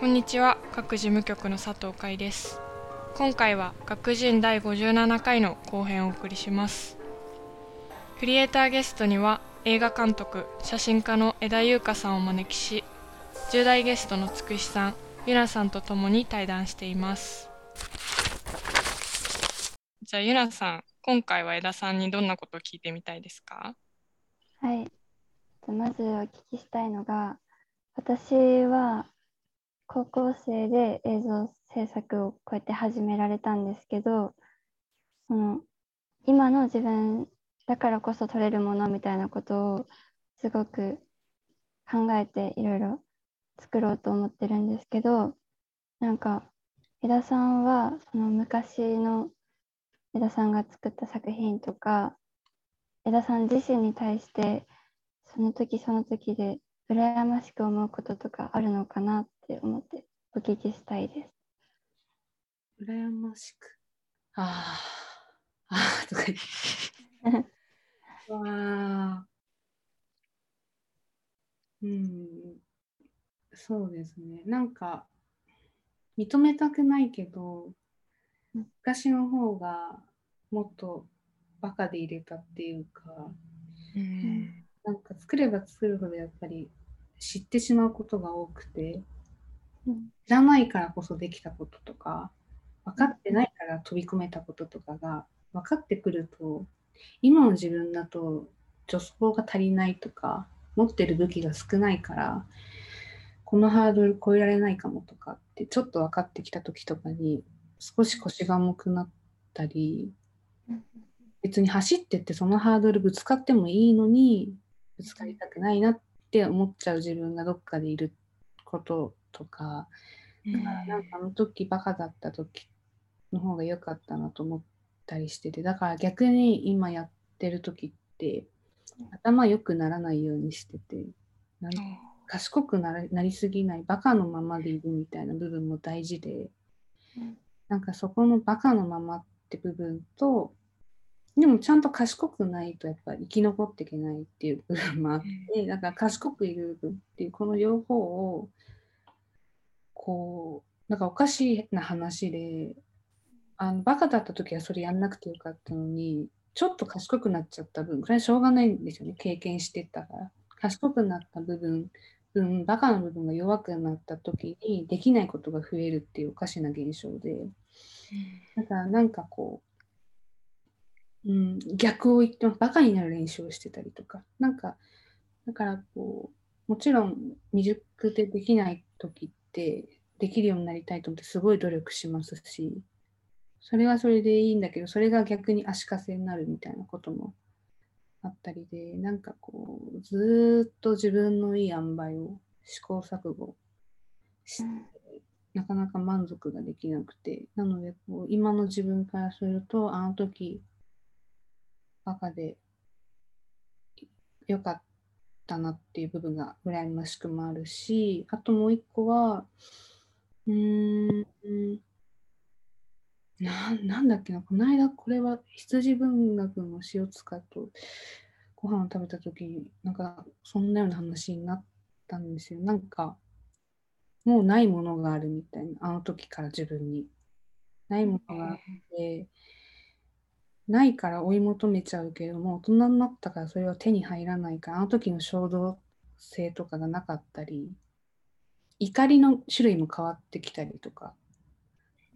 こんにちは。各事務局の佐藤海です。今回は学人第57回の後編をお送りします。クリエイターゲストには映画監督写真家の枝優香さんをお招きし10代ゲストのつくしさんゆなさんと共に対談しています。じゃあゆなさん今回は枝さんにどんなことを聞いてみたいですか？はい。まずお聞きしたいのが、私は高校生で映像制作をこうやって始められたんですけど、その今の自分だからこそ撮れるものみたいなことをすごく考えていろいろ作ろうと思ってるんですけど、なんか枝さんはその昔の枝さんが作った作品とか、枝さん自身に対してその時その時で羨ましく思うこととかあるのかなって思ってお聞きしたいです。羨ましく。ああ、ああ、とか言って。わあ。うん。そうですね。なんか、認めたくないけど、昔の方がもっとバカで入れたっていうか、うんなんか作れば作るほどやっぱり知ってしまうことが多くて、うん知らないからこそできたこととか、分かってないから飛び込めたこととかが分かってくると、今の自分だと助走が足りないとか、持ってる武器が少ないから、このハードル超えられないかもとかってちょっと分かってきた時とかに少し腰が重くなったり、別に走ってってそのハードルぶつかってもいいのにぶつかりたくないなって思っちゃう自分がどっかでいることとか、だからなんかあの時バカだった時の方が良かったなと思ったりしててだから逆に今やってる時って頭良くならないようにしててなん賢くなりすぎないバカのままでいるみたいな部分も大事でうん。なんかそこのバカのままって部分とでもちゃんと賢くないとやっぱり生き残っていけないっていう部分もあってだから賢くいる部分っていうこの両方をこうなんかおかしな話であのバカだった時はそれやんなくてよかったのにちょっと賢くなっちゃった分これはしょうがないんですよね経験してたから。賢くなった部分分バカな部分が弱くなった時にできないことが増えるっていうおかしな現象で。だからなんかこう、うん、逆を言ってますバカになる練習をしてたりとか。なんかだからこうもちろん未熟でできない時ってできるようになりたいと思ってすごい努力しますしそれはそれでいいんだけどそれが逆に足かせになるみたいなこともあったりでなんかこうずっと自分のいい塩梅を試行錯誤して、なかなか満足ができなくてなのでこう今の自分からするとあの時バカでよかったなっていう部分が羨ましくもあるしあともう一個はうーんななんだっけなこの間これは羊文学の塩塚とご飯を食べた時になんかそんなような話になったんですよ。なんかもうないものがあるみたいなあの時から自分に。ないものがあってないから追い求めちゃうけれども大人になったからそれは手に入らないからあの時の衝動性とかがなかったり怒りの種類も変わってきたりとか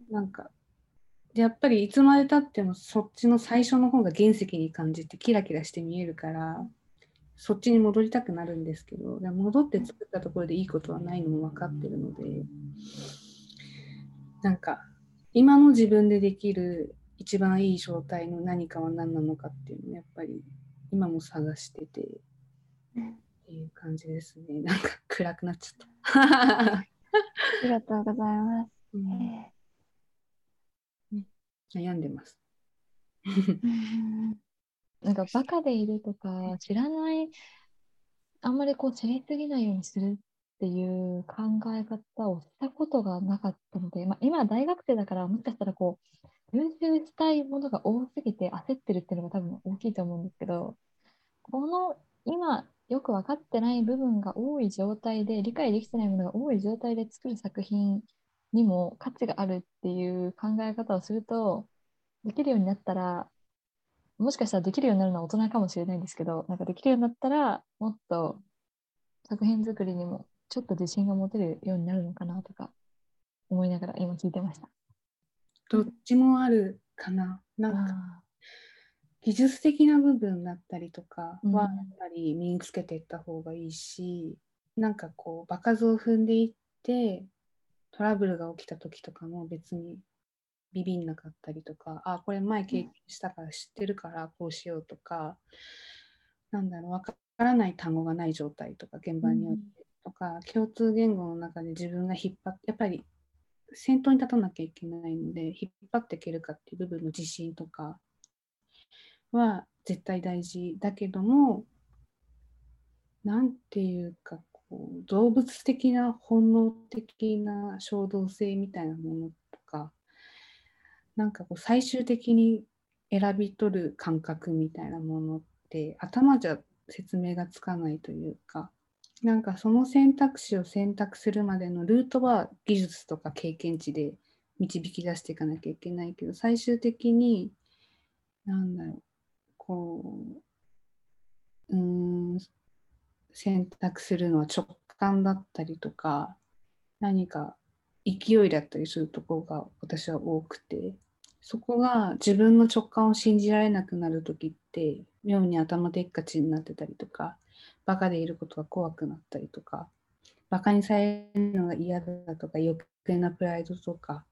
なんかやっぱりいつまでたってもそっちの最初の方が原石に感じてキラキラして見えるからそっちに戻りたくなるんですけど戻って作ったところでいいことはないのも分かってるのでなんか今の自分でできる一番いい状態の何かは何なのかっていうのをやっぱり今も探しててっていう感じですねなんか暗くなっちゃった。ありがとうございます。うんえ悩んでます。なんかバカでいるとか知らないあんまりこう知りすぎないようにするっていう考え方をしたことがなかったので、まあ、今大学生だからもしかしたらこう優秀したいものが多すぎて焦ってるっていうのが多分大きいと思うんですけどこの今よく分かってない部分が多い状態で理解できてないものが多い状態で作る作品にも価値があるっていう考え方をするとできるようになったらもしかしたらできるようになるのは大人かもしれないんですけどなんかできるようになったらもっと作品作りにもちょっと自信が持てるようになるのかなとか思いながら今聞いてました。どっちもあるかな。なんか技術的な部分だったりとかはやっぱり身につけていった方がいいし、なんかこう場数を踏んでいってトラブルが起きた時とかも別にビビんなかったりとかあこれ前経験したから知ってるからこうしようとか、なんだろう分からない単語がない状態とか現場によってとか、共通言語の中で自分が引っ張ってやっぱり先頭に立たなきゃいけないので引っ張っていけるかっていう部分の自信とかは絶対大事。だけどもなんていうかこう動物的な本能的な衝動性みたいなものとかなんかこう最終的に選び取る感覚みたいなものって頭じゃ説明がつかないというかなんかその選択肢を選択するまでのルートは技術とか経験値で導き出していかなきゃいけないけど最終的になんだろうこううん選択するのは直感だったりとか何か勢いだったりするところが私は多くてそこが自分の直感を信じられなくなる時って妙に頭でっかちになってたりとかバカでいることが怖くなったりとかバカにされるのが嫌だとか余計なプライドとか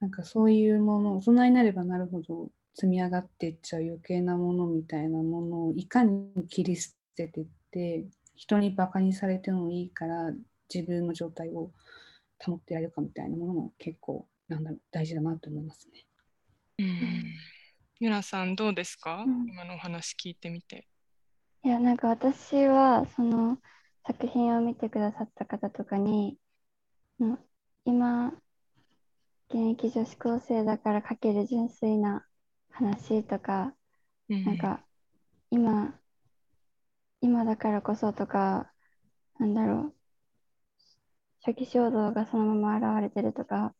なんかそういうもの大人になればなるほど積み上がっていっちゃう余計なものみたいなものをいかに切り捨ててって人にバカにされてもいいから自分の状態を保ってやれるかみたいなものも結構なんだろう大事だなと思いますね。うん。ゆなさんどうですか、うん今のお話聞いてみて。いや、なんか私は、その作品を見てくださった方とかに、の今、現役女子高生だから書ける純粋な話とか、うん。なんか今、今だからこそとか、なんだろう、初期衝動がそのまま現れてるとか、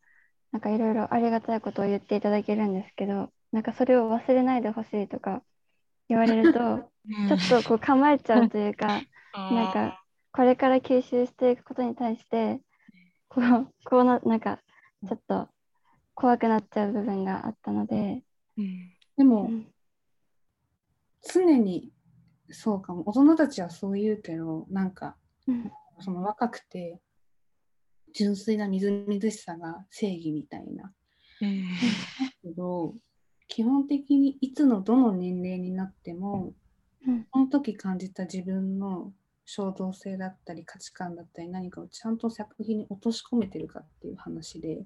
なんかいろいろありがたいことを言っていただけるんですけど、なんかそれを忘れないでほしいとか言われると、うん。ちょっとこう構えちゃうというか、なんかこれから吸収していくことに対して、こう、こうな、なんかちょっと怖くなっちゃう部分があったので、うん。うでもん。常にそうかも。大人たちはそう言うけどなんかうん。その若くて純粋なみずみずしさが正義みたいな。うん。けど基本的にいつのどの年齢になってもうん。その時感じた自分の衝動性だったり価値観だったり何かをちゃんと作品に落とし込めてるかっていう話で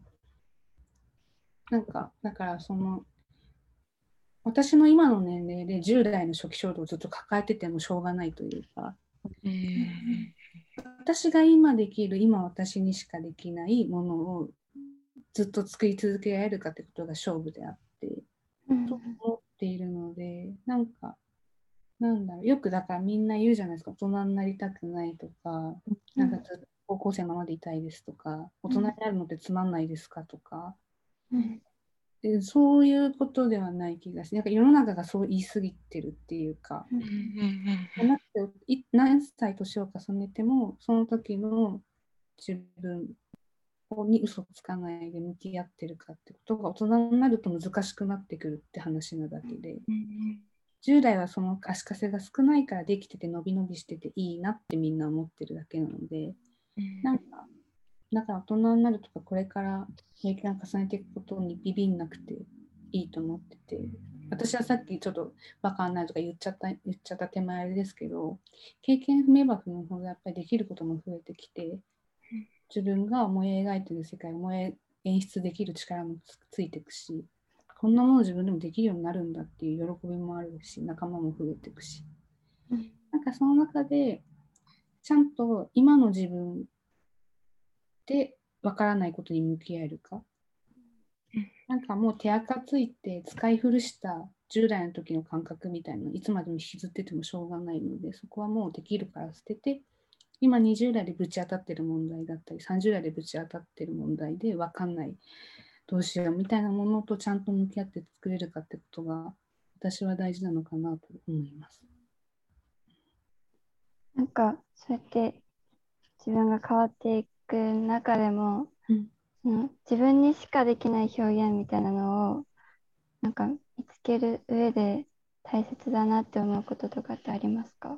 なんかだからその私の今の年齢で10代の初期衝動をずっと抱えててもしょうがないというかうん私が今できる今私にしかできないものをずっと作り続けられるかってことが勝負であっと思っているのでなんかなんだろうよくだからみんな言うじゃないですか大人になりたくないとかなんか高校生のままでいたいですとか大人になるのってつまんないですかとか。うん。でそういうことではない気がしてなんか世の中がそう言い過ぎてるっていうか何歳年を重ねてもその時の自分に嘘つかないで向き合ってるかってことが大人になると難しくなってくるって話なだけでうん10代はその足かせが少ないからできてて伸び伸びしてていいなってみんな思ってるだけなのでうん。なんかだから大人になるとかこれから経験を重ねていくことにビビんなくていいと思ってて私はさっきちょっとバカになるとか言っちゃった言っちゃった手前ですけど経験踏めば踏むほどやっぱりできることも増えてきて自分が思い描いてる世界を思い演出できる力もつついていくしこんなもの自分でもできるようになるんだっていう喜びもあるし仲間も増えていくし。うん。なんかその中でちゃんと今の自分でわからないことに向き合えるか。うん。なんかもう手垢ついて使い古した10代の時の感覚みたいなのいつまでも引きずっててもしょうがないのでそこはもうできるから捨てて今20代でぶち当たってる問題だったり30代でぶち当たってる問題で分かんないどうしようみたいなものとちゃんと向き合って作れるかってことが私は大事なのかなと思います。なんかそうやって自分が変わっていく中でも、うんうん自分にしかできない表現みたいなのをなんか見つける上で大切だなって思うこととかってありますか？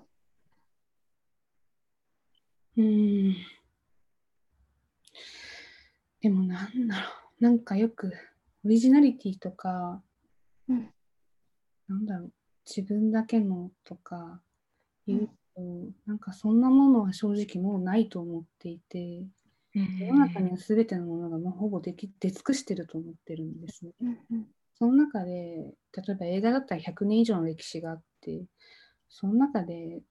うーん。でもなんだろう。なんかよくオリジナリティとか、うん。なんだろう。自分だけのとか言うと、なんかそんなものは正直もうないと思っていて世の中には全てのものがもうほぼでき出尽くしてると思ってるんですね。うんうん。その中で、例えば映画だったら100年以上の歴史があって、その中で、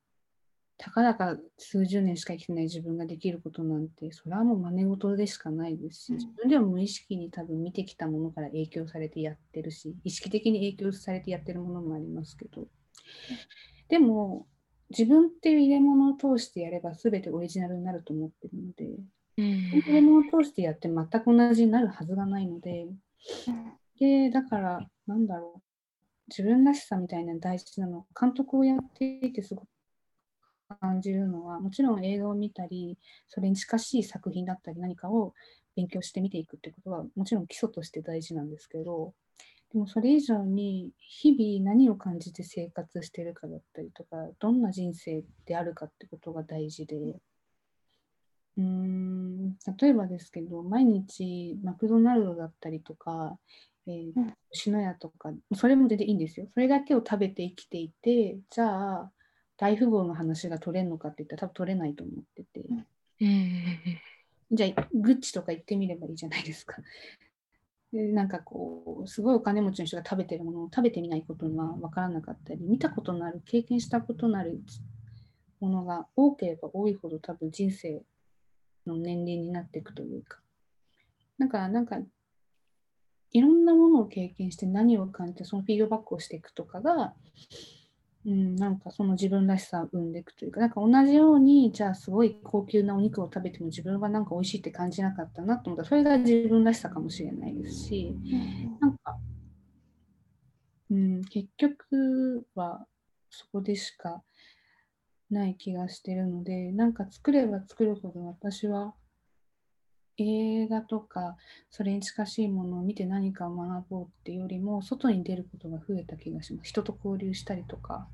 たかだか数十年しか生きてない自分ができることなんて、それはもう真似事でしかないですし、うん。自分でも無意識に多分見てきたものから影響されてやってるし、意識的に影響されてやってるものもありますけど、でも、自分っていう入れ物を通してやれば全てオリジナルになると思ってるので、入れ物を通してやって全く同じになるはずがないので、で、だから、なんだろう、自分らしさみたいなの大事なの、監督をやっていてすごく感じるのは、もちろん映画を見たり、それに近しい作品だったり何かを勉強して見ていくってことは、もちろん基礎として大事なんですけど、でもそれ以上に日々何を感じて生活してるかだったりとか、どんな人生であるかってことが大事で、うーん例えばですけど、毎日マクドナルドだったりとか、えーうん吉野家とか、それも全然いいんですよ。それだけを食べて生きていて、じゃあ、大富豪の話が取れるのかって言ったら多分取れないと思ってて、じゃあ、グッチとか行ってみればいいじゃないですか。でなんかこう、すごいお金持ちの人が食べてるものを食べてみないことは分からなかったり、見たことのある、経験したことのあるものが多ければ多いほど多分人生の年齢になっていくというか。なんか、なんか、いろんなものを経験して何を感じて、そのフィードバックをしていくとかが、うん、なんかその自分らしさを生んでいくというか、なんか同じように、じゃあすごい高級なお肉を食べても自分はなんか美味しいって感じなかったなと思ったら、それが自分らしさかもしれないですし、なんか、うん、結局はそこでしかない気がしてるので、なんか作れば作るほど私は映画とかそれに近しいものを見て何かを学ぼうっていうよりも外に出ることが増えた気がします。人と交流したりとか。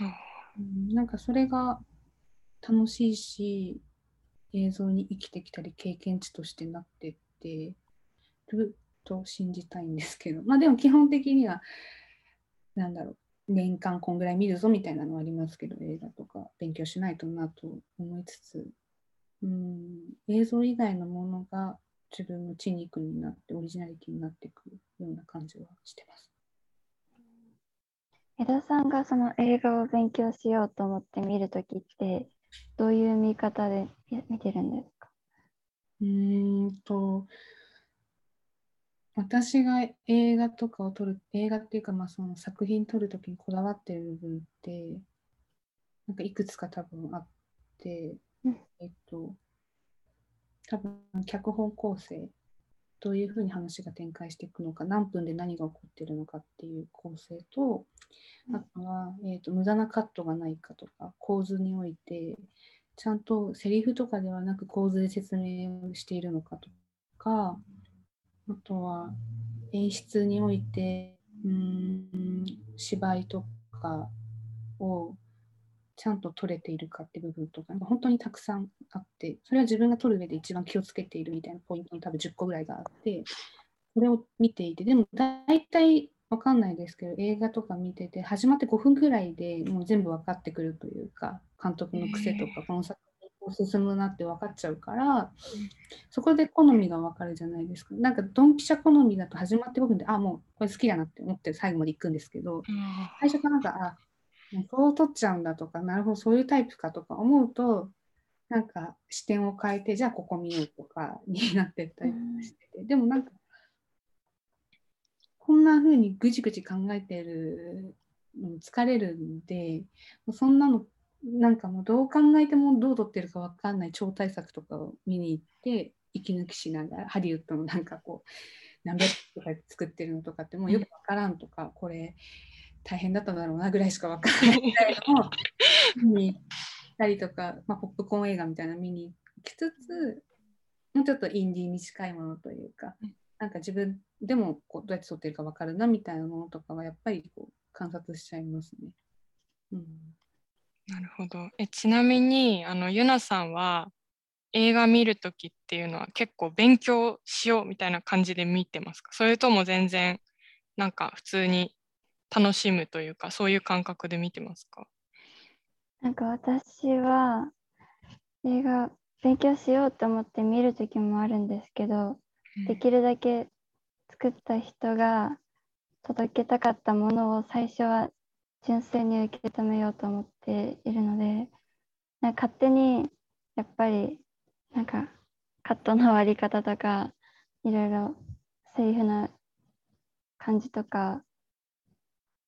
うんなんかそれが楽しいし、映像に生きてきたり経験値としてなってってると信じたいんですけど、まあでも基本的には、なんだろう、年間こんぐらい見るぞみたいなのはありますけど、映画とか。勉強しないとなと思いつつ、うん、映像以外のものが自分の血肉になって、オリジナリティになっていくような感じはしてます。江戸さんがその映画を勉強しようと思って見るときってどういう見方で見見てるんですか？うーんと、私が映画とかを撮る、映画っていうか、まあ、その作品撮るときにこだわってる部分って、なんかいくつか多分あって、うん。えっと、多分脚本構成、どういうふうに話が展開していくのか、何分で何が起こってるのかっていう構成と、うん。あとは、えっと、無駄なカットがないかとか、構図において、ちゃんとセリフとかではなく構図で説明をしているのかとか、あとは演出において、うーん、芝居とかをちゃんと撮れているかって部分とか、本当にたくさんあって、それは自分が撮る上で一番気をつけているみたいなポイントの多分10個ぐらいがあって、これを見ていて、でも大体わかんないですけど、映画とか見てて、始まって5分ぐらいでもう全部分かってくるというか、監督の癖とか、この作品こう進むなって分かっちゃうから、そこで好みが分かるじゃないですか。なんか、ドンピシャ好みだと始まって5分で、あ、もうこれ好きだなって思って最後まで行くんですけど、最初からなんか、あ、そう取っちゃうんだとか、なるほど、そういうタイプかとか思うと、なんか視点を変えて、じゃあここ見ようとか になってったりしてて、でもなんか、こんな風にぐちぐち考えてるのに疲れるんでもうそんなのなんかもうどう考えてもどう撮ってるかわかんない超大作とかを見に行って息抜きしながらハリウッドのなんかこう何百とか作ってるのとかってもうよくわからんとかこれ大変だったんだろうなぐらいしかわからないみたいなのを見に行ったりとか、まあ、ポップコーン映画みたいなの見に行きつつもうちょっとインディーに近いものというかなんか自分でもこうどうやって撮ってるかわかるなみたいなものとかはやっぱりこう観察しちゃいますね。うんなるほど。えちなみにあのゆなさんは映画見るときっていうのは結構勉強しようみたいな感じで見てますか？それとも全然なんか普通に楽しむというかそういう感覚で見てますか？なんか私は映画勉強しようと思って見る時もあるんですけど、できるだけ作った人が届けたかったものを最初は純粋に受け止めようと思っているのでなんか勝手にやっぱりなんかカットの割り方とかいろいろセリフの感じとか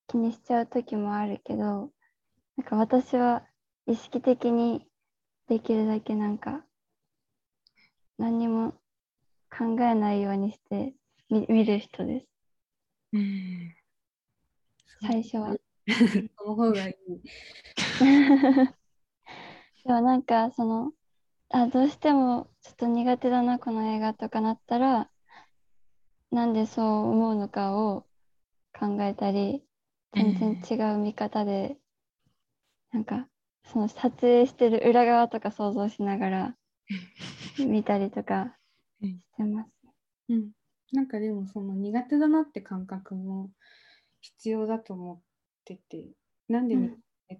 気にしちゃう時もあるけどなんか私は意識的にできるだけなんか何にも考えないようにして見見る人ですうん最初は。その方がいい。でもなんかそのあどうしてもちょっと苦手だなこの映画とかなったらなんでそう思うのかを考えたり全然違う見方で、なんかその撮影してる裏側とか想像しながら見たりとかしてます。うん、なんかでもその苦手だなって感覚も必要だと思っててなんで苦手っ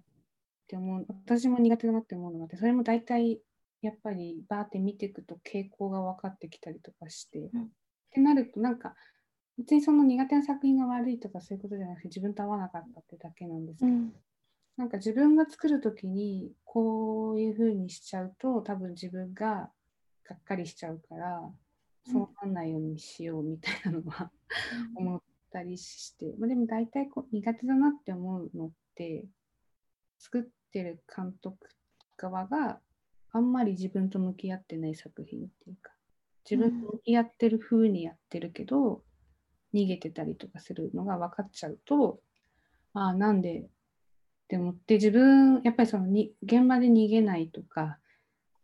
て思う、私も苦手だなって思うのがあってそれも大体やっぱりバーって見ていくと傾向が分かってきたりとかして、ん。ってなるとなんか別にその苦手な作品が悪いとかそういうことじゃなくて自分と合わなかったってだけなんですけど、うん。なんか自分が作る時にこういう風にしちゃうと多分自分ががっかりしちゃうからそうなんないようにしようみたいなのは思ったりして、まあ、でも大体こう苦手だなって思うのって作ってる監督側があんまり自分と向き合ってない作品っていうか自分と向き合ってる風にやってるけど、逃げてたりとかするのが分かっちゃうとああなんで？って思って自分やっぱりそのに現場で逃げないとか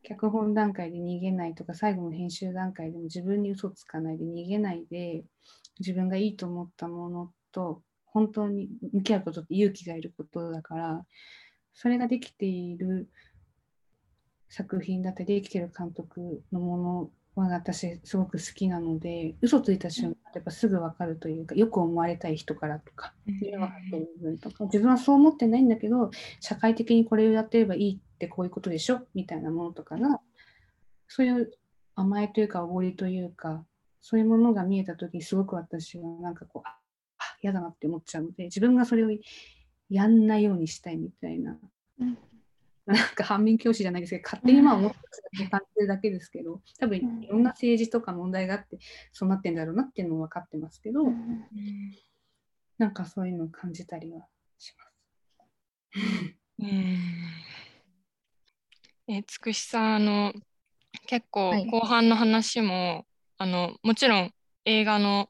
脚本段階で逃げないとか最後の編集段階でも自分に嘘つかないで逃げないで自分がいいと思ったものと本当に向き合うことって勇気がいることだからそれができている作品だったりできている監督のものは私すごく好きなので嘘ついた瞬間やっぱすぐ分かるというかよく思われたい人からとかうん。いうのがあってる部分とか。自分はそう思ってないんだけど社会的にこれをやってればいいってこういうことでしょみたいなものとかがそういう甘えというかおごりというかそういうものが見えた時にすごく私はなんかこうああ嫌だなって思っちゃうので自分がそれをやんないようにしたいみたいな、うんなんか反面教師じゃないですけど勝手にまあ思って感じてるだけですけど多分うんいろんな政治とか問題があってそうなってんだろうなっていうのも分かってますけど、うんなんかそういうのを感じたりはします。うん。えつくしさんあの結構はい。後半の話も、あのもちろん映画の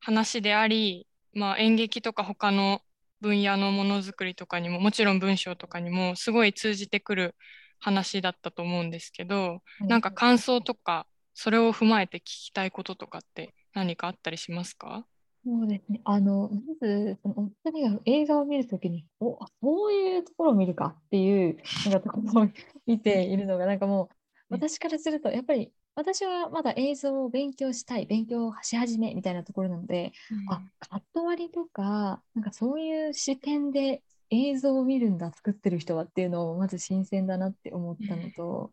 話であり、まあ、演劇とか他の分野のものづくりとかにももちろん文章とかにもすごい通じてくる話だったと思うんですけど、なんか感想とかそれを踏まえて聞きたいこととかって何かあったりしますか？そうですね。あの、まず、そのお二人が映画を見るときに、お、あそういうところを見るかっていう、なんかところを見ているのが、なんかもう、私からすると、やっぱり、私はまだ映像を勉強したい、勉強し始めみたいなところなので、あ、カット割りとか、なんかそういう視点で映像を見るんだ、作ってる人はっていうのを、まず新鮮だなって思ったのと、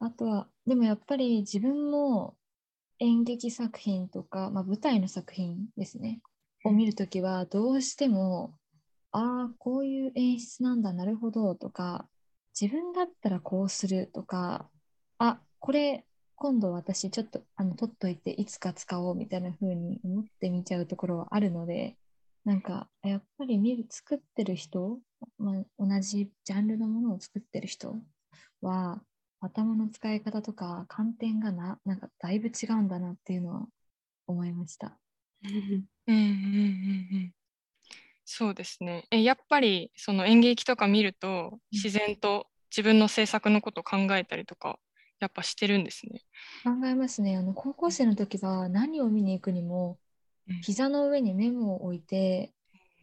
あとは、でもやっぱり自分も演劇作品とか、まあ、舞台の作品ですね、を見るときは、どうしても、ああ、こういう演出なんだ、なるほど、とか、自分だったらこうするとか、あ、これ、今度私ちょっとあの取っといていつか使おうみたいな風に思って見ちゃうところはあるので、なんかやっぱり見る作ってる人、まあ、同じジャンルのものを作ってる人は頭の使い方とか観点がななんかだいぶ違うんだなっていうのは思いました。うんうんうんうんそうですね。えやっぱりその演劇とか見ると自然と自分の制作のこと考えたりとかやっぱしてるんですね。考えますね。あの高校生の時は何を見に行くにもうん。膝の上にメモを置いて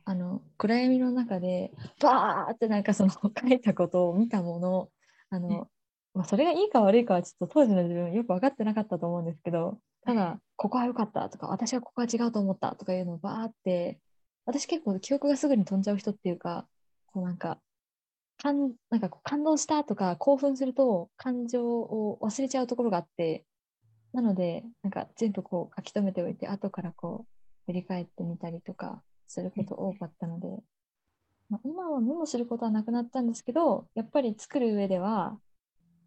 あの暗闇の中でバーってなんかその書いたことを見たものあの、まあ、それがいいか悪いかはちょっと当時の自分よく分かってなかったと思うんですけどただここは良かったとか私はここは違うと思ったとかいうのをバーって私結構記憶がすぐに飛んじゃう人っていうかこうなんか感なんか感動したとか興奮すると感情を忘れちゃうところがあってなのでなんか全部こう書き留めておいて後からこう振り返ってみたりとかすること多かったので、まあ、今はメモすることはなくなったんですけどやっぱり作る上では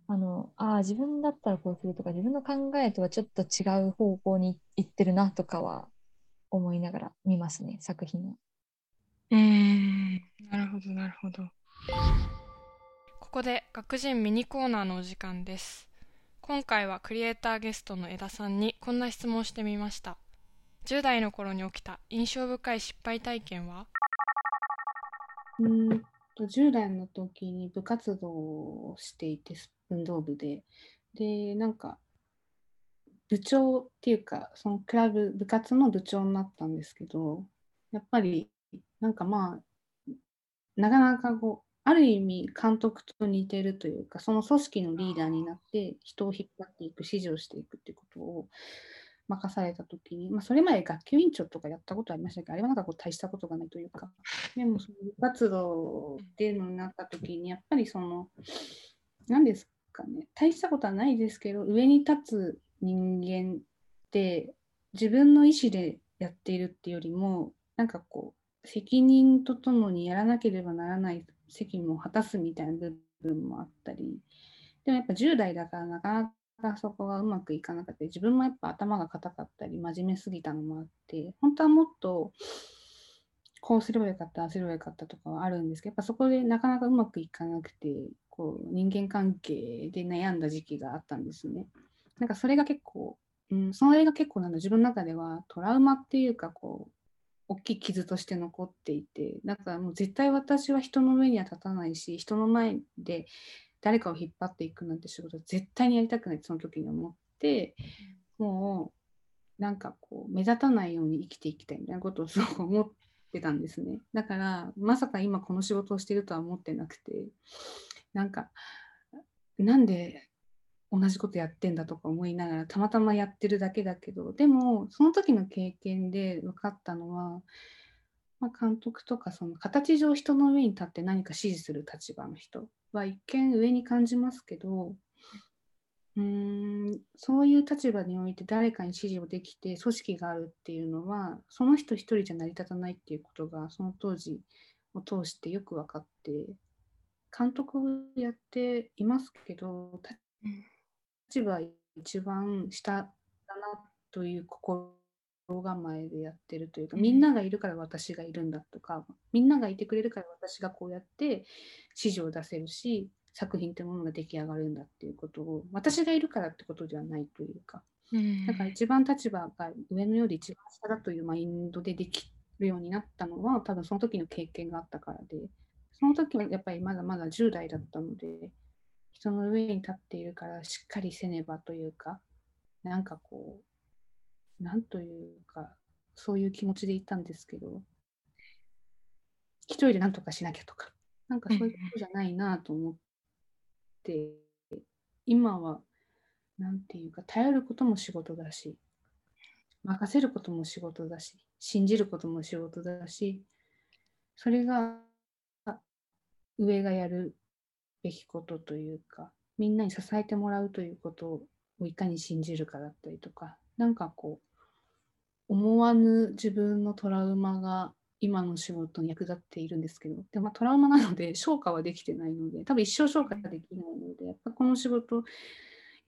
あのあ自分だったらこうするとか自分の考えとはちょっと違う方向に行ってるなとかは思いながら見ますね作品を。うーなるほどなるほど。ここで学人ミニコーナーのお時間です。今回はクリエイターゲストの江田さんにこんな質問をしてみました。10代の頃に起きた印象深い失敗体験は？うんと10代の時に部活動をしていて、運動部で。で、なんか、部長っていうか、そのクラブ、部活の部長になったんですけど、やっぱり、なんかまあ、なかなかこう、ある意味監督と似てるというか、その組織のリーダーになって人を引っ張っていく、指示をしていくっていうことを任されたときに、まあ、それまで学級委員長とかやったことありましたけど、あれはなんかこう大したことがないというか、でもその部活動っていうのになったときに、やっぱりその、何ですかね、大したことはないですけど、上に立つ人間って自分の意思でやっているっていうよりも、なんかこう、責任とともにやらなければならない責務を果たすみたいな部分もあったり、でもやっぱ10代だからなかなかそこがうまくいかなかったり、自分もやっぱ頭が硬かったり、真面目すぎたのもあって、本当はもっとこうすればよかった、ああすればよかったとかはあるんですけど、やっぱそこでなかなかうまくいかなくて、こう人間関係で悩んだ時期があったんですね。なんかそれが結構、うん、それが結構なんだ、自分の中ではトラウマっていうか、こう、大きい傷として残っていて、だからもう絶対私は人の上には立たないし、人の前で誰かを引っ張っていくなんて仕事は絶対にやりたくないってその時に思って、もうなんかこう目立たないように生きていきたいみたいなことをすごく思ってたんですね。だからまさか今この仕事をしてるとは思ってなくて、なんかなんで同じことやってんだとか思いながらたまたまやってるだけだけどでもその時の経験で分かったのは、まあ、監督とかその形上人の上に立って何か指示する立場の人は一見上に感じますけどうーんそういう立場において誰かに指示をできて組織があるっていうのはその人一人じゃ成り立たないっていうことがその当時を通してよく分かって監督をやっていますけど立場一番下だなという心構えでやってるというか、みんながいるから私がいるんだとか、みんながいてくれるから私がこうやって指示を出せるし、作品というものが出来上がるんだっていうことを、私がいるからってことではないというか、うん。だから一番立場が上のより一番下だというマインドでできるようになったのは、多分その時の経験があったからで、その時はやっぱりまだまだ10代だったので、人の上に立っているからしっかりせねばというか、なんかこう、なんというか、そういう気持ちでいたんですけど、一人で何とかしなきゃとか、なんかそういうことじゃないなと思って、今は、なんていうか、頼ることも仕事だし、任せることも仕事だし、信じることも仕事だし、それが上がやるべきことというか、みんなに支えてもらうということをいかに信じるかだったりとか、なんかこう、思わぬ自分のトラウマが今の仕事に役立っているんですけど、でもまあトラウマなので 消化はできてないので、多分一生消化できないので、やっぱこの仕事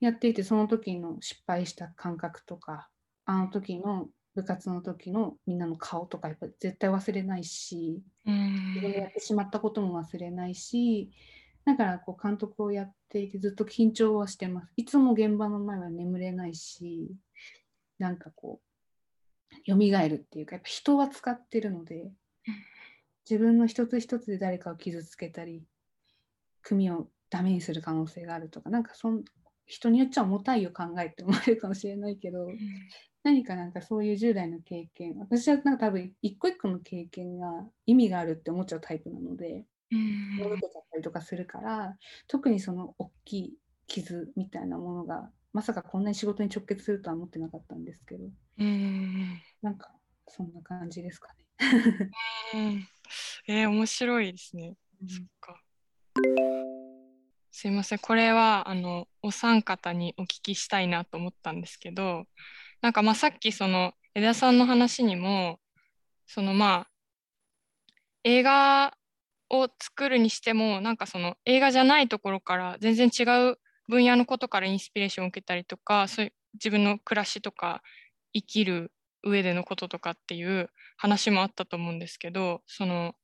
やっていてその時の失敗した感覚とかあの時の部活の時のみんなの顔とかやっぱ絶対忘れないしうん。自分がやってしまったことも忘れないしだからこう監督をやっていてずっと緊張はしてます。いつも現場の前は眠れないしなんかこう蘇るっていうかやっぱ人は使ってるので自分の一つ一つで誰かを傷つけたり組をダメにする可能性があるとかなんかそん人によっちゃ重たいよ考えって思われるかもしれないけど何かなんかそういう10代の経験私はなんか多分一個一個の経験が意味があるって思っちゃうタイプなので戻けちゃったりとかするから特にその大きい傷みたいなものがまさかこんなに仕事に直結するとは思ってなかったんですけどうんなんかそんな感じですかね。うんえー、面白いですね。そっか。すいません、これはあのお三方にお聞きしたいなと思ったんですけど、なんかまあさっきその枝さんの話にも、そのまあ映画を作るにしても、なんかその映画じゃないところから全然違う分野のことからインスピレーションを受けたりとか、そういう自分の暮らしとか生きる上でのこととかっていう話もあったと思うんですけど、その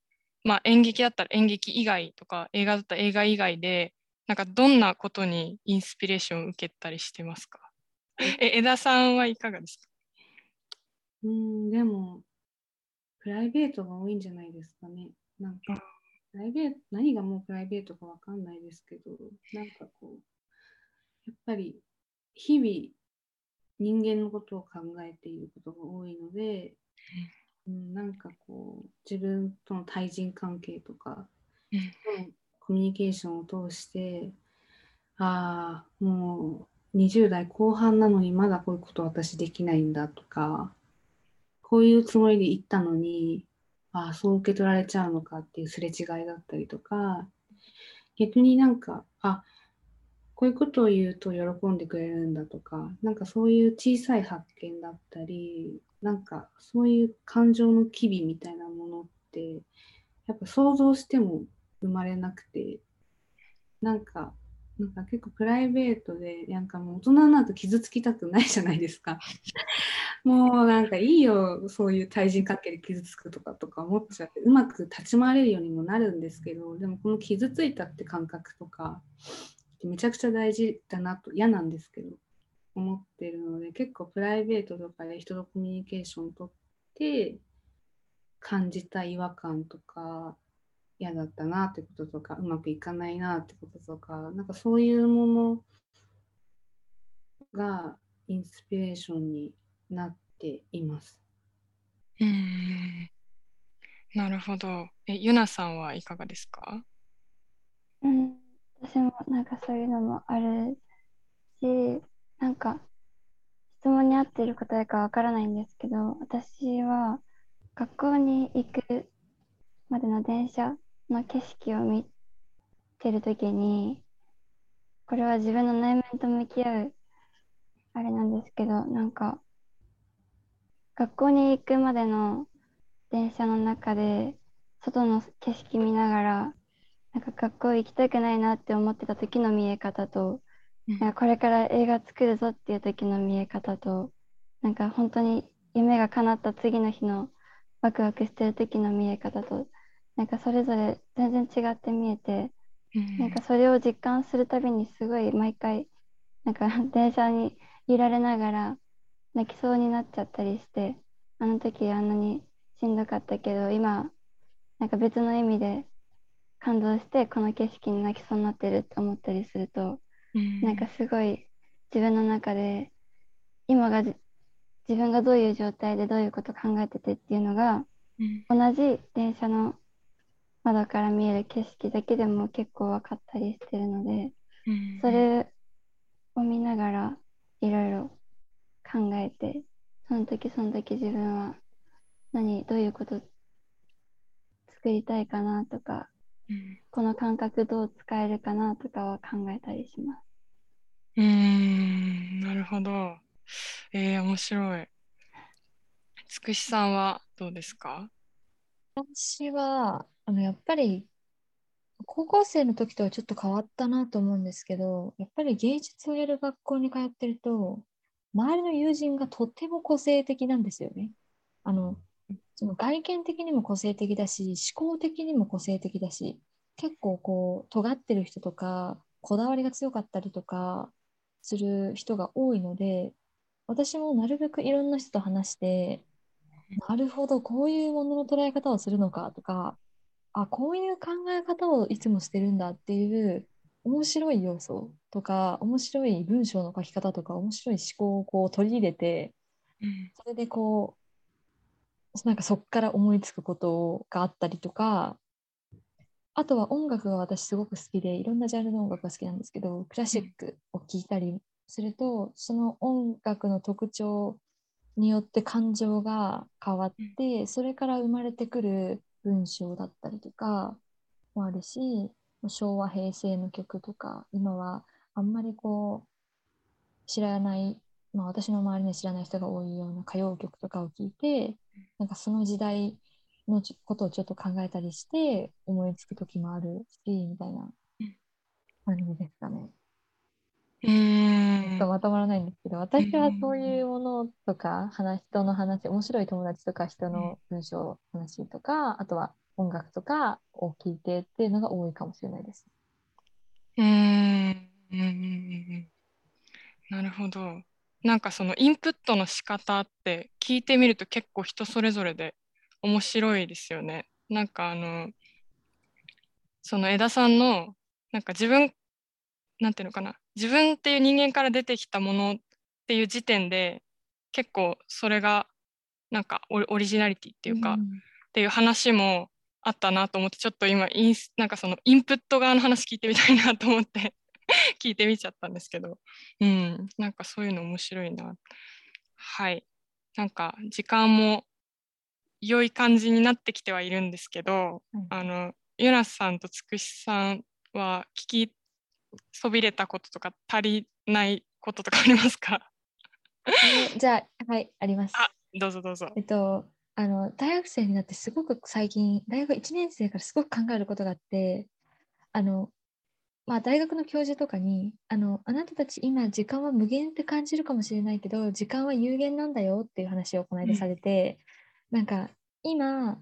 まあ、演劇だったら演劇以外とか映画だったら映画以外でなんかどんなことにインスピレーションを受けたりしてますか？え枝さんはいかがですか？うんでもプライベートが多いんじゃないですかね。なんかプライベート何がもうプライベートかわかんないですけどなんかこうやっぱり日々人間のことを考えていることが多いので、うん、なんかこう自分との対人関係とか、コミュニケーションを通してああもう20代後半なのにまだこういうこと私できないんだとかこういうつもりで行ったのにああそう受け取られちゃうのかっていうすれ違いだったりとか。逆になんかあこういうことを言うと喜んでくれるんだとかなんかそういう小さい発見だったりなんかそういう感情の機微みたいなものってやっぱ想像しても生まれなくてなんかなんか結構プライベートでなんかもう大人になると傷つきたくないじゃないですか。もうなんかいいよそういう対人関係で傷つくとかとか思っちゃってうまく立ち回れるようにもなるんですけどでもこの傷ついたって感覚とかめちゃくちゃ大事だなと嫌なんですけど思ってるので結構プライベートとかで人とコミュニケーションをとって感じた違和感とか嫌だったなってこととかうまくいかないなってこととかなんかそういうものがインスピレーションになっています。うんなるほど。えゆなさんはいかがですか？うん、私もなんかそういうのもあるし、なんか質問に合ってる答えかわからないんですけど、私は学校に行くまでの電車の景色を見てるときに、これは自分の内面と向き合うあれなんですけど、なんか学校に行くまでの電車の中で外の景色見ながらなんか学校行きたくないなって思ってた時の見え方と、うん。なんかこれから映画作るぞっていう時の見え方と、なんか本当に夢が叶った次の日のワクワクしてる時の見え方と、なんかそれぞれ全然違って見えて、なんかそれを実感するたびにすごい毎回、なんか 電車に揺られながら泣きそうになっちゃったりして、あの時あんなにしんどかったけど、今、なんか別の意味で感動してこの景色に泣きそうになってるって思ったりすると、うん。なんかすごい自分の中で今がじ自分がどういう状態でどういうこと考えててっていうのがうん。同じ電車の窓から見える景色だけでも結構分かったりしてるのでうんそれを見ながらいろいろ考えてその時その時自分は何どういうこと作りたいかなとかうんこの感覚どう使えるかなとかは考えたりします。うーんなるほど。えー、面白い。つくしさんはどうですか？私は、あの、やっぱり高校生の時とはちょっと変わったなと思うんですけど、やっぱり芸術をやる学校に通ってると、周りの友人がとっても個性的なんですよね。あの、その外見的にも個性的だし、思考的にも個性的だし、結構こう、尖ってる人とか、こだわりが強かったりとかする人が多いので、私もなるべくいろんな人と話して、なるほど、こういうものの捉え方をするのかとか、あ、こういう考え方をいつもしてるんだっていう面白い要素とか、面白い文章の書き方とか、面白い思考をこう取り入れて、うん。それでこう、なんかそこから思いつくことがあったりとか、あとは音楽が私すごく好きで、いろんなジャンルの音楽が好きなんですけど、クラシックを聴いたりすると、その音楽の特徴によって感情が変わって、それから生まれてくる文章だったりとかもあるし、昭和、平成の曲とか、今はあんまりこう、知らない、まあ私の周りには知らない人が多いような歌謡曲とかを聞いて、なんかその時代のちことをちょっと考えたりして思いつく時もあるし、みたいなうん感じですかね。うーまとまらないんですけど、私はそういうものとか、話、人の話、面白い友達とか人の文章、話とか、あとは音楽とかを聞いてっていうのが多いかもしれないです。うんなるほど。なんかそのインプットの仕方って聞いてみると結構人それぞれで面白いですよね。なんかあのその枝さんのなんか自分なんていうのかな自分っていう人間から出てきたものっていう時点で結構それがなんかオリオリジナリティっていうか、っていう話もあったなと思ってちょっと今インスなんかそのインプット側の話聞いてみたいなと思って 聞いてみちゃったんですけど。うん。なんかそういうの面白いな。はい。なんか時間も良い感じになってきてはいるんですけど、はいあのユナスさんとつくしさんは聞きそびれたこととか足りないこととかありますか？えじゃあ、はい、あります。あどうぞどうぞ。えっと、あの大学生になってすごく最近、大学1年生からすごく考えることがあって、あの、まあ、大学の教授とかにあの、あなたたち今時間は無限って感じるかもしれないけど、時間は有限なんだよっていう話をこの間されて、なんか今、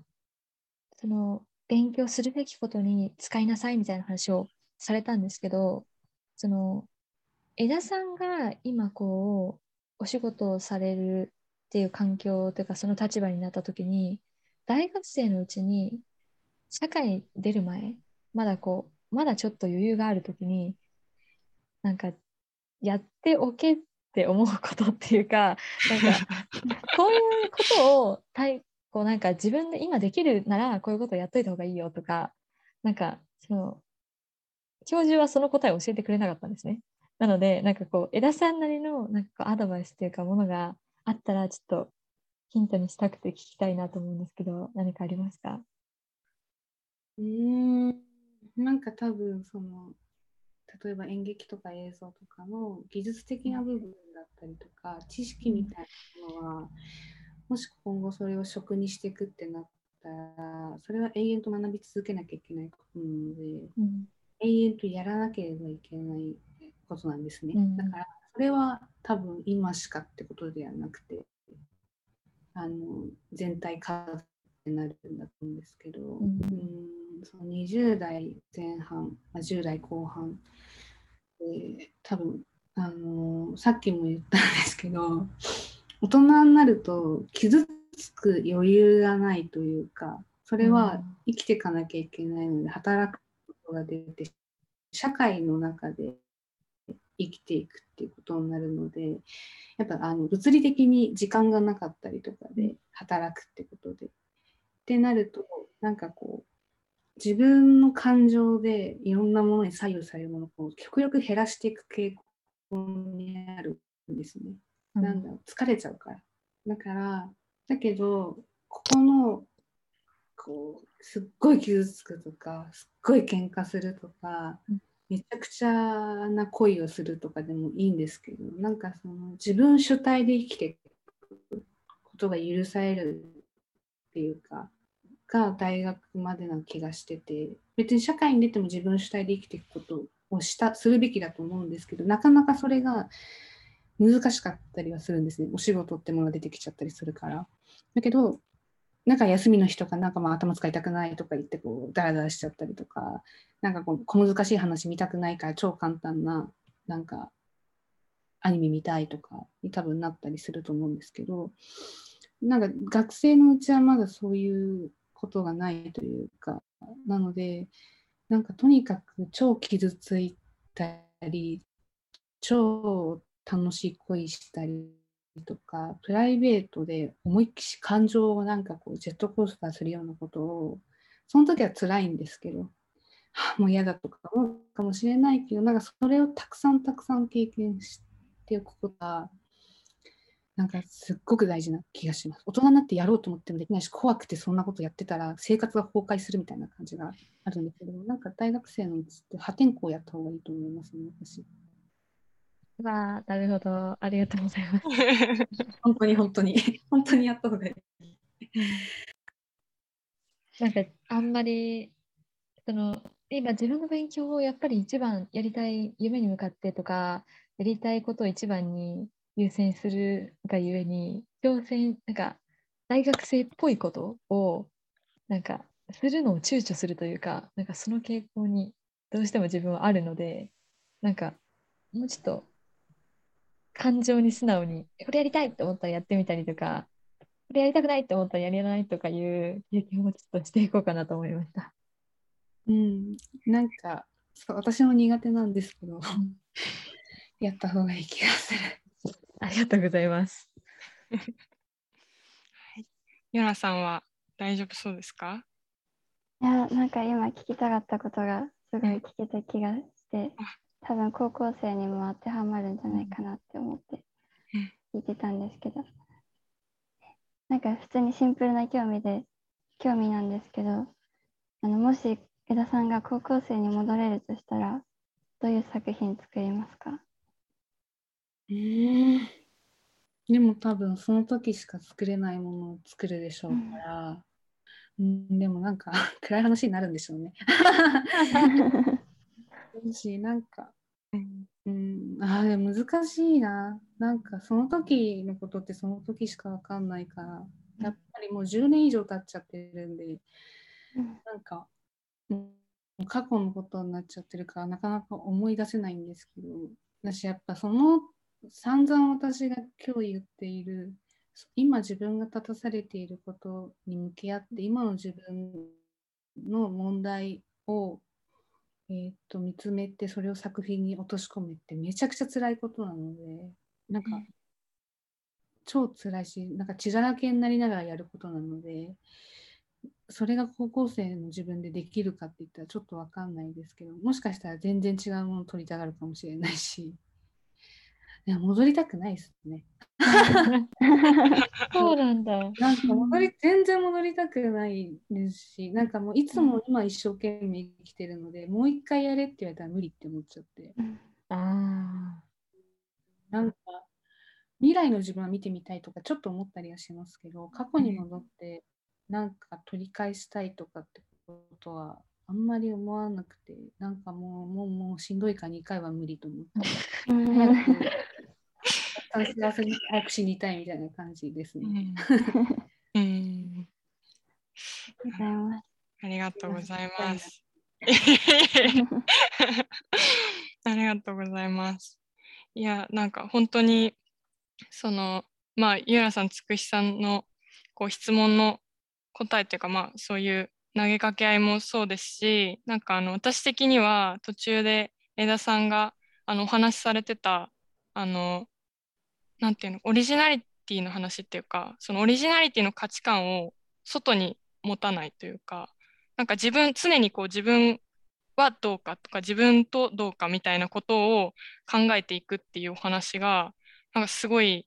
その勉強するべきことに使いなさいみたいな話をされたんですけど、その枝さんが今こうお仕事をされるっていう環境というかその立場になった時に大学生のうちに社会に出る前まだこうまだちょっと余裕がある時になんかやっておけって思うことっていうかなんか こういうことをたいこうなんか自分で今できるならこういうことをやっといた方がいいよとかなんかその教授はその答えを教えてくれなかったんですね。なので、なんかこう、枝さんなりのなんかこうアドバイスっていうか、ものがあったら、ちょっとヒントにしたくて聞きたいなと思うんですけど、何かありますか？うーんなんか多分その例えば演劇とか映像とかの技術的な部分だったりとか知識みたいなものはもし今後それを職にしていくってなったらそれは永遠と学び続けなきゃいけないことなのでうん。永遠とやらなければいけないことなんですね。うん。だからそれは多分今しかってことではなくてあの全体化ってなるんだと思うんですけど、ん。うんその20代前半、まあ、10代後半で多分あのさっきも言ったんですけど大人になると傷つく余裕がないというかそれは生きていかなきゃいけないので働くが出て社会の中で生きていくっていうことになるのでやっぱあの物理的に時間がなかったりとかで働くってことで。ってなるとなんかこう自分の感情でいろんなものに左右されるものを極力減らしていく傾向にあるんですね。うんなんだろう疲れちゃうから。だからだけどここのこうすっごい傷つくとかすっごい喧嘩するとか、うん。めちゃくちゃな恋をするとかでもいいんですけどなんかその自分主体で生きていくことが許されるっていうかが大学までな気がしてて別に社会に出ても自分主体で生きていくことをしたするべきだと思うんですけどなかなかそれが難しかったりはするんですね。お仕事ってものが出てきちゃったりするから。だけどなんか休みの日とかなんかまあ頭使いたくないとか言ってこうダラダラしちゃったりとかなんかこう小難しい話見たくないから超簡単ななんかアニメ見たいとかに多分なったりすると思うんですけどなんか学生のうちはまだそういうことがないというかなのでなんかとにかく超傷ついたり超楽しい恋したりとかプライベートで思いっきし感情をなんかこうジェットコースターするようなことをその時は辛いんですけど、もう嫌だとか思うかもしれないけどなんかそれをたくさんたくさん経験しておくことがなんかすっごく大事な気がします。大人になってやろうと思ってもできないし、怖くてそんなことやってたら生活が崩壊するみたいな感じがあるんですけど、なんか大学生のうちって破天荒やった方がいいと思いますね、私。わあ、なるほど。ありがとうございます。本当に本当に、本当にやった方がいい。なんかあんまりその今自分の勉強をやっぱり一番やりたい夢に向かってとかやりたいことを一番に優先するがゆえに挑戦なんか大学生っぽいことをなんかするのを躊躇するというかなんかその傾向にどうしても自分はあるのでなんかもうちょっと感情に素直にこれやりたいと思ったらやってみたりとかこれやりたくないと思ったらやらないとかいう経験をちょっとしていこうかなと思いました。うん、なんかそう私も苦手なんですけど、やった方がいい気がする。ありがとうございます。ヨナさんは大丈夫そうですか？いや、なんか今聞きたかったことがすごい聞けた気がして、多分高校生にも当てはまるんじゃないかなって思って聞いてたんですけど、なんか普通にシンプルな興味で、興味なんですけど、あのもし江田さんが高校生に戻れるとしたら、どういう作品作りますか？うんでも多分その時しか作れないものを作るでしょうから、うん、でもなんか暗い話になるんでしょうね。しなんか、うん、あでも難しいな。なんかその時のことってその時しかわかんないから、やっぱりもう10年以上経っちゃってるんで、なんか、過去のことになっちゃってるからなかなか思い出せないんですけど、私やっぱその散々私が今日言っている、今自分が立たされていることに向き合って、今の自分の問題を、えーっと見つめて、それを作品に落とし込めってめちゃくちゃ辛いことなので、なんか、超辛いし、なんか血だらけになりながらやることなので、それが高校生の自分でできるかって言ったらちょっとわかんないですけど、もしかしたら全然違うものを取りたがるかもしれないし、いや戻りたくないですね。そうなんだ。なんか戻り、全然戻りたくないですし、なんかもういつも今一生懸命生きてるので、もう一回やれって言われたら無理って思っちゃって、あなんか未来の自分は見てみたいとかちょっと思ったりはしますけど、過去に戻ってなんか取り返したいとかってことはあんまり思わなくて、なんかもう、もう、もうしんどいから2回は無理と思って。幸せに早く死にたいみたいな感じですね。うん、ありがとうございます。ありがとうございます。いや、なんか本当に、その、まあ、ゆらさん、つくしさんのこう質問の答えっていうか、まあ、そういう投げかけ合いもそうですし、なんかあの私的には途中で江田さんがあのお話しされてた、あの、なんていうの、オリジナリティの話っていうか、そのオリジナリティの価値観を外に持たないというか、なんか自分、常にこう自分はどうかとか、自分とどうかみたいなことを考えていくっていうお話が、なんかすごい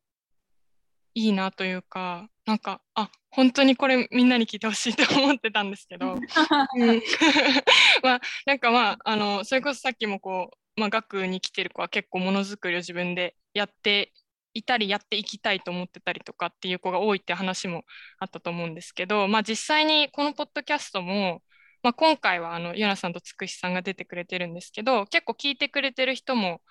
いいなというか、なんか、あ、本当にこれみんなに聞いてほしいと思ってたんですけど、うん。まあ、なんかまあ、あの、それこそさっきもこう、まあ、学に来てる子は結構ものづくりを自分でやっていたりやっていきたいと思ってたりとかっていう子が多いって話もあったと思うんですけど、まあ、実際にこのポッドキャストも、まあ、今回はあのユナさんとつくしさんが出てくれてるんですけど結構聞いてくれてる人も、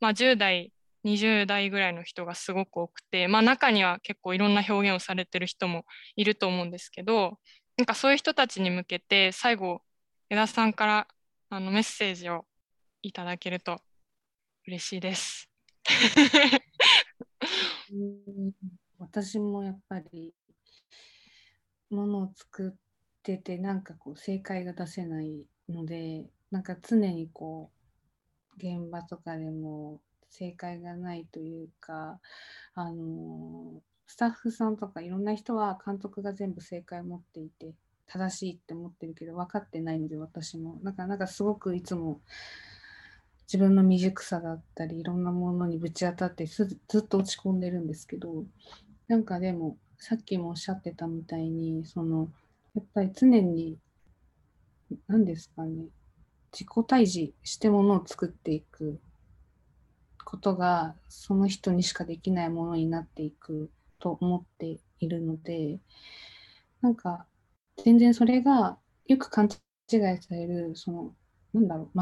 まあ、10代20代ぐらいの人がすごく多くて、まあ、中には結構いろんな表現をされてる人もいると思うんですけどなんかそういう人たちに向けて最後江田さんからあのメッセージをいただけると嬉しいです。私もやっぱりものを作っててなんかこう正解が出せないのでなんか常にこう現場とかでも正解がないというかあのスタッフさんとかいろんな人は監督が全部正解を持っていて正しいって思ってるけど分かってないので私も。なんかなんかすごくいつも自分の未熟さだったりいろんなものにぶち当たってずっと落ち込んでるんですけどなんかでもさっきもおっしゃってたみたいにそのやっぱり常に何ですかね自己対峙してものを作っていくことがその人にしかできないものになっていくと思っているのでなんか全然それがよく勘違いされるそのなんだろう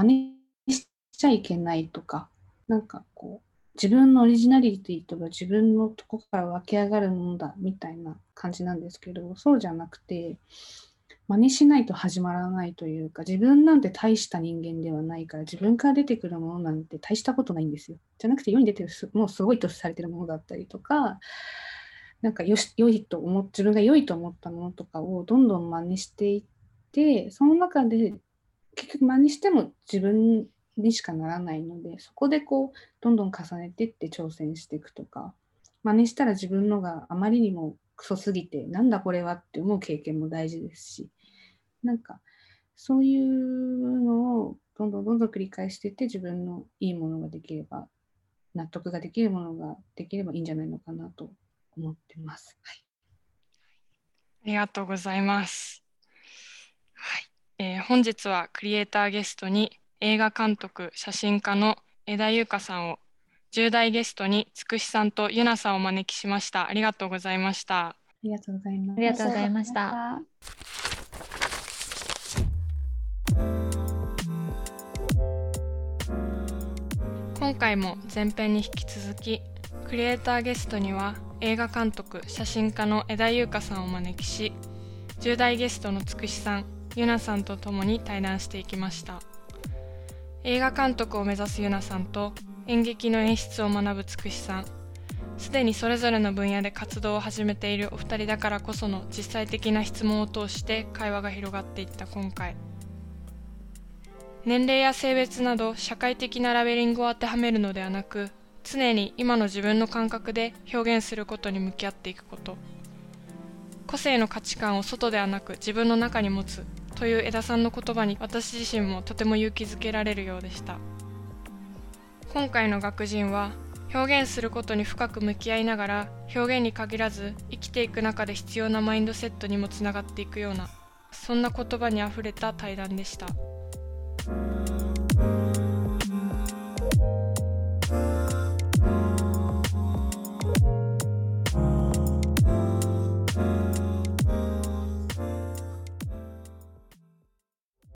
ちゃいけないとか、なんかこう、自分のオリジナリティとか自分のとこから湧き上がるものだみたいな感じなんですけど、そうじゃなくて、真似しないと始まらないというか、自分なんて大した人間ではないから、自分から出てくるものなんて大したことないんですよ。じゃなくて世に出てるもうすごいとされてるものだったりとか、なんかよし良いと思自分が良いと思ったものとかをどんどん真似していって、その中で結局真似しても自分にしかならないのでそこでこうどんどん重ねていって挑戦していくとか真似したら自分のがあまりにもクソすぎてなんだこれはって思う経験も大事ですしなんかそういうのをどんどんどんどん繰り返していって自分のいいものができれば納得ができるものができればいいんじゃないのかなと思ってます。はい、ありがとうございます。はいえー、本日はクリエイターゲストに映画監督、写真家の枝優香さんを10代ゲストにつくしさんとゆなさんをお招きしました。ありがとうございました。ありがとうございます。ありがとうございました。今回も前編に引き続きクリエイターゲストには映画監督写真家の枝優香さんをお招きし10代ゲストのつくしさんゆなさんと共に対談していきました。映画監督を目指すユナさんと演劇の演出を学ぶつくしさん。すでにそれぞれの分野で活動を始めているお二人だからこその実際的な質問を通して会話が広がっていった今回。年齢や性別など社会的なラベリングを当てはめるのではなく常に今の自分の感覚で表現することに向き合っていくこと。個性の価値観を外ではなく自分の中に持つ。という枝さんの言葉に私自身もとても勇気づけられるようでした今回の学人は表現することに深く向き合いながら表現に限らず生きていく中で必要なマインドセットにもつながっていくようなそんな言葉にあふれた対談でした。